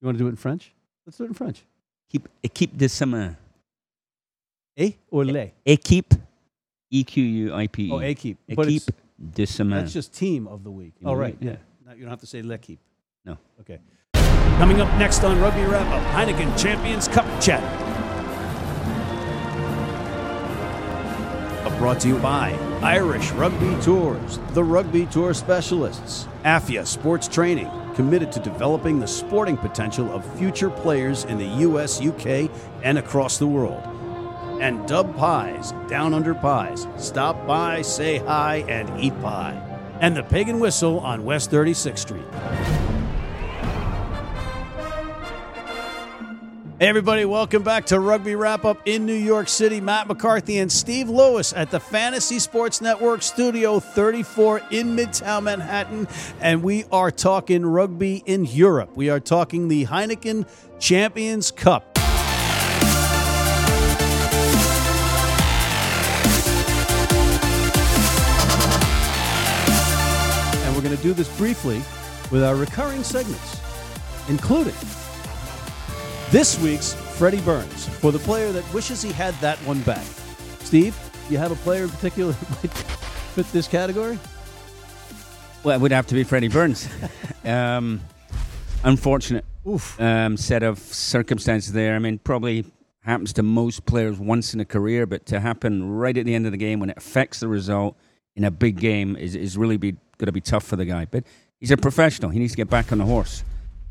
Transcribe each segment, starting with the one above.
You want to do it in French? Let's do it in French. Keep, équipe de summer. A or le? Équipe, E Q U I P E. Oh, équipe. Équipe de summer. that's just team of the week. Mm-hmm. Team Oh, right. Yeah. yeah. No, you don't have to say l'équipe. No. Okay. Coming up next on Rugby Wrap Up, Heineken Champions Cup Chat. Brought to you by Irish Rugby Tours, the Rugby Tour Specialists, AFIA Sports Training, committed to developing the sporting potential of future players in the US, UK, and across the world. And Dub Pies, Down Under Pies. Stop by, say hi, and eat pie. And the Pig and Whistle on West 36th Street. Hey, everybody, welcome back to Rugby Wrap Up in New York City. Matt McCarthy and Steve Lewis at the Fantasy Sports Network Studio 34 in Midtown Manhattan. And we are talking rugby in Europe. We are talking the Heineken Champions Cup. And we're going to do this briefly with our recurring segments, including this week's Freddie Burns for the player that wishes he had that one back. Steve, you have a player in particular that might fit this category? Well, it would have to be Freddie Burns. um, unfortunate Oof. um, set of circumstances there. I mean, probably happens to most players once in a career, but to happen right at the end of the game when it affects the result in a big game is, is really be going to be tough for the guy. But he's a professional. He needs to get back on the horse.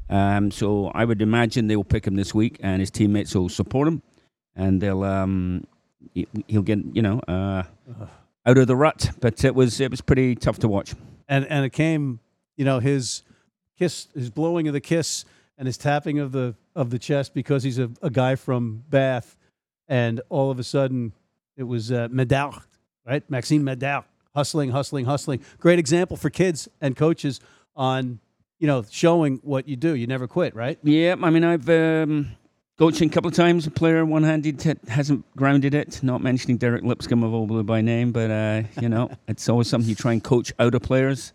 Um, so I would imagine they will pick him this week, and his teammates will support him, and they'll um, he- he'll get you know uh, out of the rut. But it was it was pretty tough to watch. And and it came, you know, his kiss, his blowing of the kiss, and his tapping of the of the chest because he's a, a guy from Bath, and all of a sudden it was uh, Medard, right? Maxime Medard, hustling, hustling, hustling. Great example for kids and coaches on, you know, showing what you do. You never quit, right? Yeah, I mean, I've um, coaching a couple of times. A player one-handed t- hasn't grounded it. Not mentioning Derek Lipscomb of Obley by name, but uh, you know, it's always something you try and coach out of players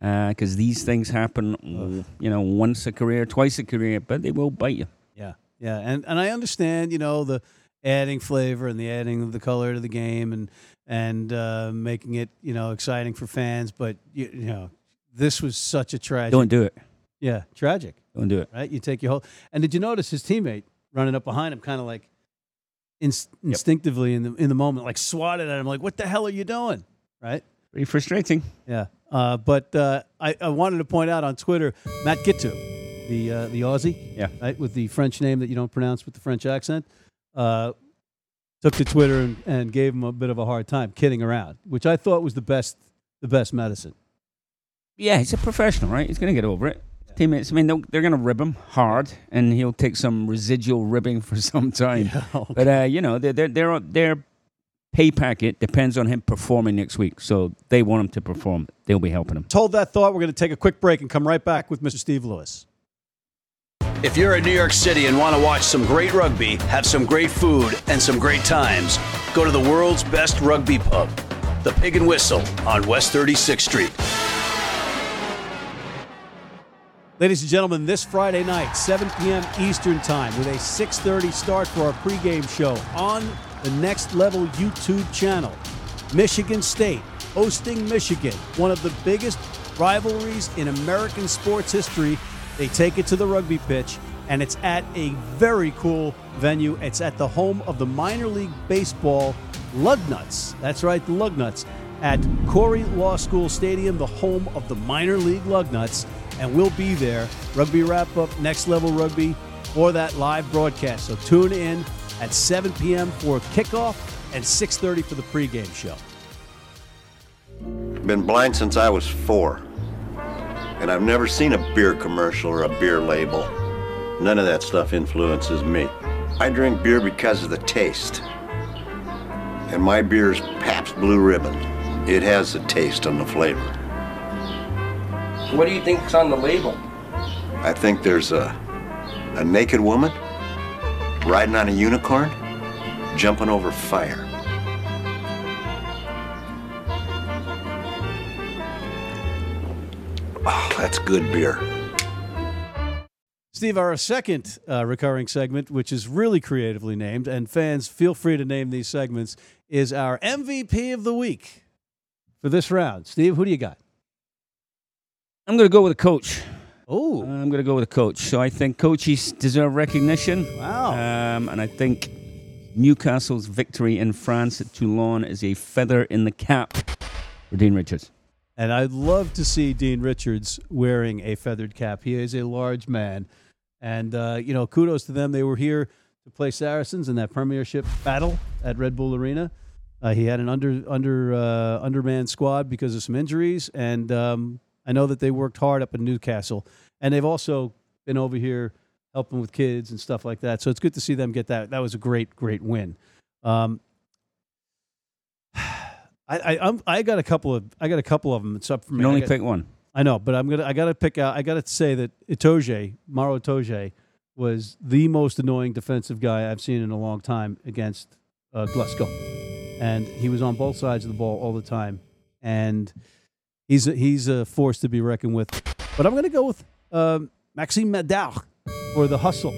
because these things happen. You know, once a career, twice a career, but they will bite you. Yeah, yeah, and and I understand, you know, the adding flavor and the adding of the color to the game and and uh, making it, you know, exciting for fans. But you, you know, this was such a tragic. Don't do it. yeah, tragic, Don't do it. right? You take your whole. And did you notice his teammate running up behind him, kind of like inst- instinctively in the in the moment, like swatted at him, like, "What the hell are you doing?" Right? Pretty frustrating. Yeah. Uh, but uh, I, I wanted to point out on Twitter, Matt Giteau, the uh, the Aussie, Yeah. right, with the French name that you don't pronounce with the French accent, uh, took to Twitter and, and gave him a bit of a hard time, kidding around, which I thought was the best the best medicine. Yeah, he's a professional, right? He's going to get over it. Teammates, I mean, they'll, they're going to rib him hard, and he'll take some residual ribbing for some time. But uh, you know, their their their their pay packet depends on him performing next week. So they want him to perform. They'll be helping him. Told that thought, we're going to take a quick break and come right back with Mr. Steve Lewis. If you're in New York City and want to watch some great rugby, have some great food, and some great times, go to the world's best rugby pub, the Pig and Whistle on West 36th Street. Ladies and gentlemen, this Friday night, 7 p.m. Eastern Time, with a 6:30 start for our pregame show on the Next Level YouTube channel. Michigan State hosting Michigan, one of the biggest rivalries in American sports history. They take it to the rugby pitch, and it's at a very cool venue. It's at the home of the minor league baseball Lugnuts. That's right, the Lugnuts at Cooley Law School Stadium, the home of the minor league Lugnuts. And we'll be there, Rugby Wrap Up, Next Level Rugby, for that live broadcast. So tune in at 7 p.m. for kickoff and 6.30 for the pregame show. Been blind since I was four. And I've never seen a beer commercial or a beer label. None of that stuff influences me. I drink beer because of the taste. And my beer is Pabst Blue Ribbon. It has the taste and the flavor. What do you think's on the label? I think there's a, a naked woman riding on a unicorn, jumping over fire. Oh, that's good beer. Steve, our second uh, recurring segment, which is really creatively named, and fans feel free to name these segments, is our MVP of the week for this round. Steve, who do you got? I'm going to go with a coach. Oh, I'm going to go with a coach. So I think coaches deserve recognition. wow. Um, and I think Newcastle's victory in France at Toulon is a feather in the cap for Dean Richards. And I'd love to see Dean Richards wearing a feathered cap. He is a large man. And, uh, you know, kudos to them. They were here to play Saracens in that premiership battle at Red Bull Arena. Uh, he had an under under uh, undermanned squad because of some injuries, and um, I know that they worked hard up in Newcastle, and they've also been over here helping with kids and stuff like that. So it's good to see them get that. That was a great, great win. Um, I, I, I'm, I got a couple of I got a couple of them. It's up for me. can I only got- pick one. I know, but I'm gonna I gotta pick out. I gotta say that Itoje Maro Itoje was the most annoying defensive guy I've seen in a long time against uh, Glasgow, and he was on both sides of the ball all the time, and he's a, he's a force to be reckoned with. But I'm gonna go with um, Maxime Medard for the hustle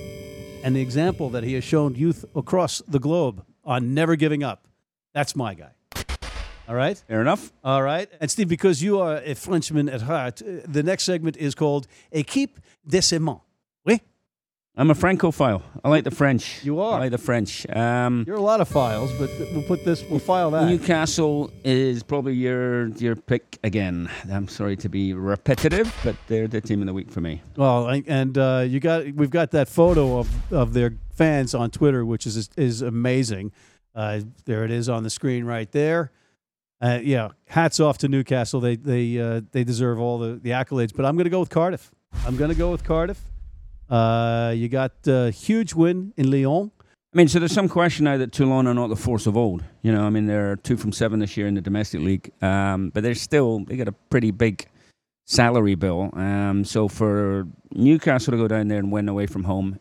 and the example that he has shown youth across the globe on never giving up. That's my guy. All right. Fair enough. All right. And Steve, because you are a Frenchman at heart, uh, the next segment is called Équipe décement. Oui? I'm a Francophile. I like the French. You are. I like the French. Um, You're a lot of files, but we'll put this, we'll file that. Newcastle is probably your your pick again. I'm sorry to be repetitive, but they're the team of the week for me. well, and uh, you got we've got that photo of, of their fans on Twitter, which is is amazing. Uh, there it is on the screen right there. Uh, yeah, hats off to Newcastle. They they uh, they deserve all the, the accolades. But I'm going to go with Cardiff. I'm going to go with Cardiff. Uh, you got a huge win in Lyon. I mean, so there's some question now that Toulon are not the force of old. You know, I mean, they're two from seven this year in the domestic league, um, but they're still they got a pretty big salary bill. Um, so for Newcastle to go down there and win away from home,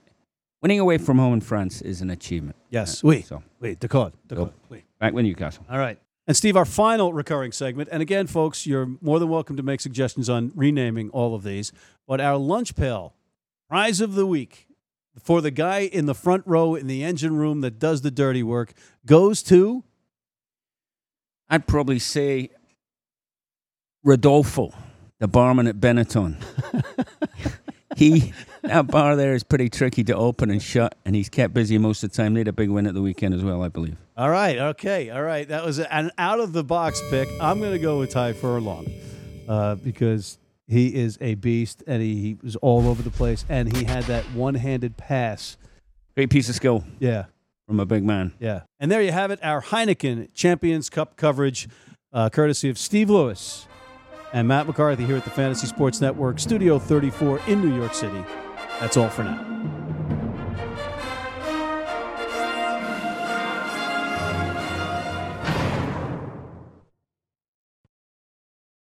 winning away from home in France is an achievement. Yes, Uh, oui, So oui, d'accord, d'accord, Go. oui. back with Newcastle. All right. And Steve, our final recurring segment, and again, folks, you're more than welcome to make suggestions on renaming all of these, but our lunch pail prize of the week for the guy in the front row in the engine room that does the dirty work goes to I'd probably say Rodolfo, the barman at Benetton. he that bar there is pretty tricky to open and shut, and he's kept busy most of the time. They had a big win at the weekend as well, I believe. All right, okay, all right. That was an out of the box pick. I'm going to go with Tadhg Furlong uh, because he is a beast and he, he was all over the place and he had that one handed pass. Great piece of skill Yeah, from a big man. Yeah. And there you have it, our Heineken Champions Cup coverage, uh, courtesy of Steve Lewis and Matt McCarthy here at the Fantasy Sports Network, Studio 34 in New York City. That's all for now.